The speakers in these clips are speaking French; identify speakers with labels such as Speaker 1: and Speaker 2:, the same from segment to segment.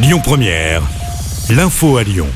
Speaker 1: Lyon Première, l'info à Lyon.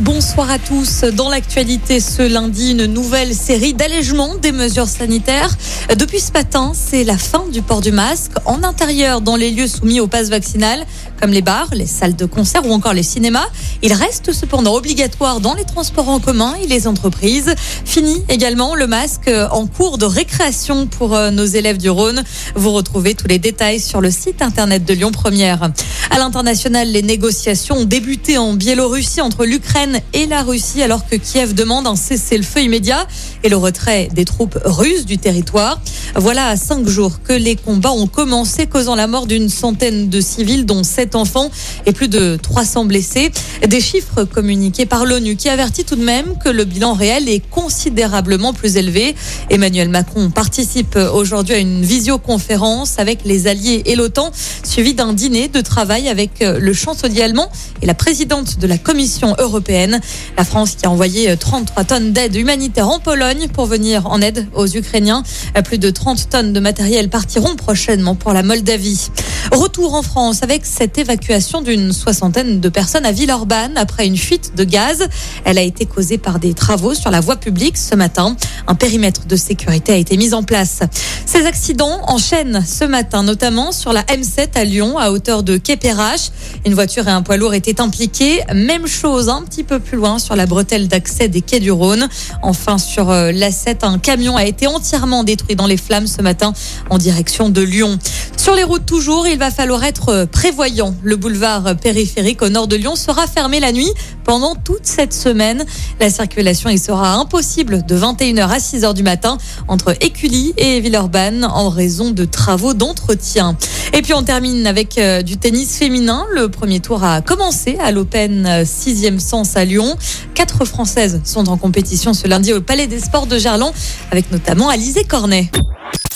Speaker 2: Bonsoir à tous. Dans l'actualité ce lundi, une nouvelle série d'allègements des mesures sanitaires. Depuis ce matin, c'est la fin du port du masque en intérieur dans les lieux soumis au pass vaccinal, comme les bars, les salles de concert ou encore les cinémas. Il reste cependant obligatoire dans les transports en commun et les entreprises. Fini également le masque en cours de récréation pour euh, nos élèves du Rhône. Vous retrouvez tous les détails sur le site internet de Lyon Première. À l'international, les négociations ont débuté en Biélorussie entre l'Ukraine et la Russie alors que Kiev demande un cessez-le-feu immédiat et le retrait des troupes russes du territoire. Voilà cinq jours que les combats ont commencé, causant la mort d'une centaine de civils, dont sept enfants et plus de 300 blessés. Des chiffres communiqués par l'ONU qui avertit tout de même que le bilan réel est considérablement plus élevé. Emmanuel Macron participe aujourd'hui à une visioconférence avec les alliés et l'OTAN, suivi d'un dîner de travail avec le chancelier allemand et la présidente de la Commission européenne. La France qui a envoyé 33 tonnes d'aide humanitaire en Pologne pour venir en aide aux Ukrainiens. Plus de 30 tonnes de matériel partiront prochainement pour la Moldavie. Retour en France avec cette évacuation d'une soixantaine de personnes à Villeurbanne après une fuite de gaz. Elle a été causée par des travaux sur la voie publique ce matin. Un périmètre de sécurité a été mis en place. Ces accidents enchaînent ce matin, notamment sur la M7 à Lyon, à hauteur de Quéperrache. Une voiture et un poids lourd étaient impliqués. Même chose un petit peu plus loin sur la bretelle d'accès des quais du Rhône. Enfin, sur euh, l'A7, un camion a été entièrement détruit dans les flammes ce matin en direction de Lyon. Sur les routes toujours, il va falloir être prévoyant. Le boulevard périphérique au nord de Lyon sera fermé la nuit pendant toute cette semaine. La circulation y sera impossible de 21h à 6h du matin entre Écully et Villeurbanne en raison de travaux d'entretien. Et puis on termine avec euh, du tennis féminin. Le premier tour a commencé à l'Open 6e sens à Lyon. Quatre Françaises sont en compétition ce lundi au Palais des Sports de Gerland avec notamment Alizé Cornet.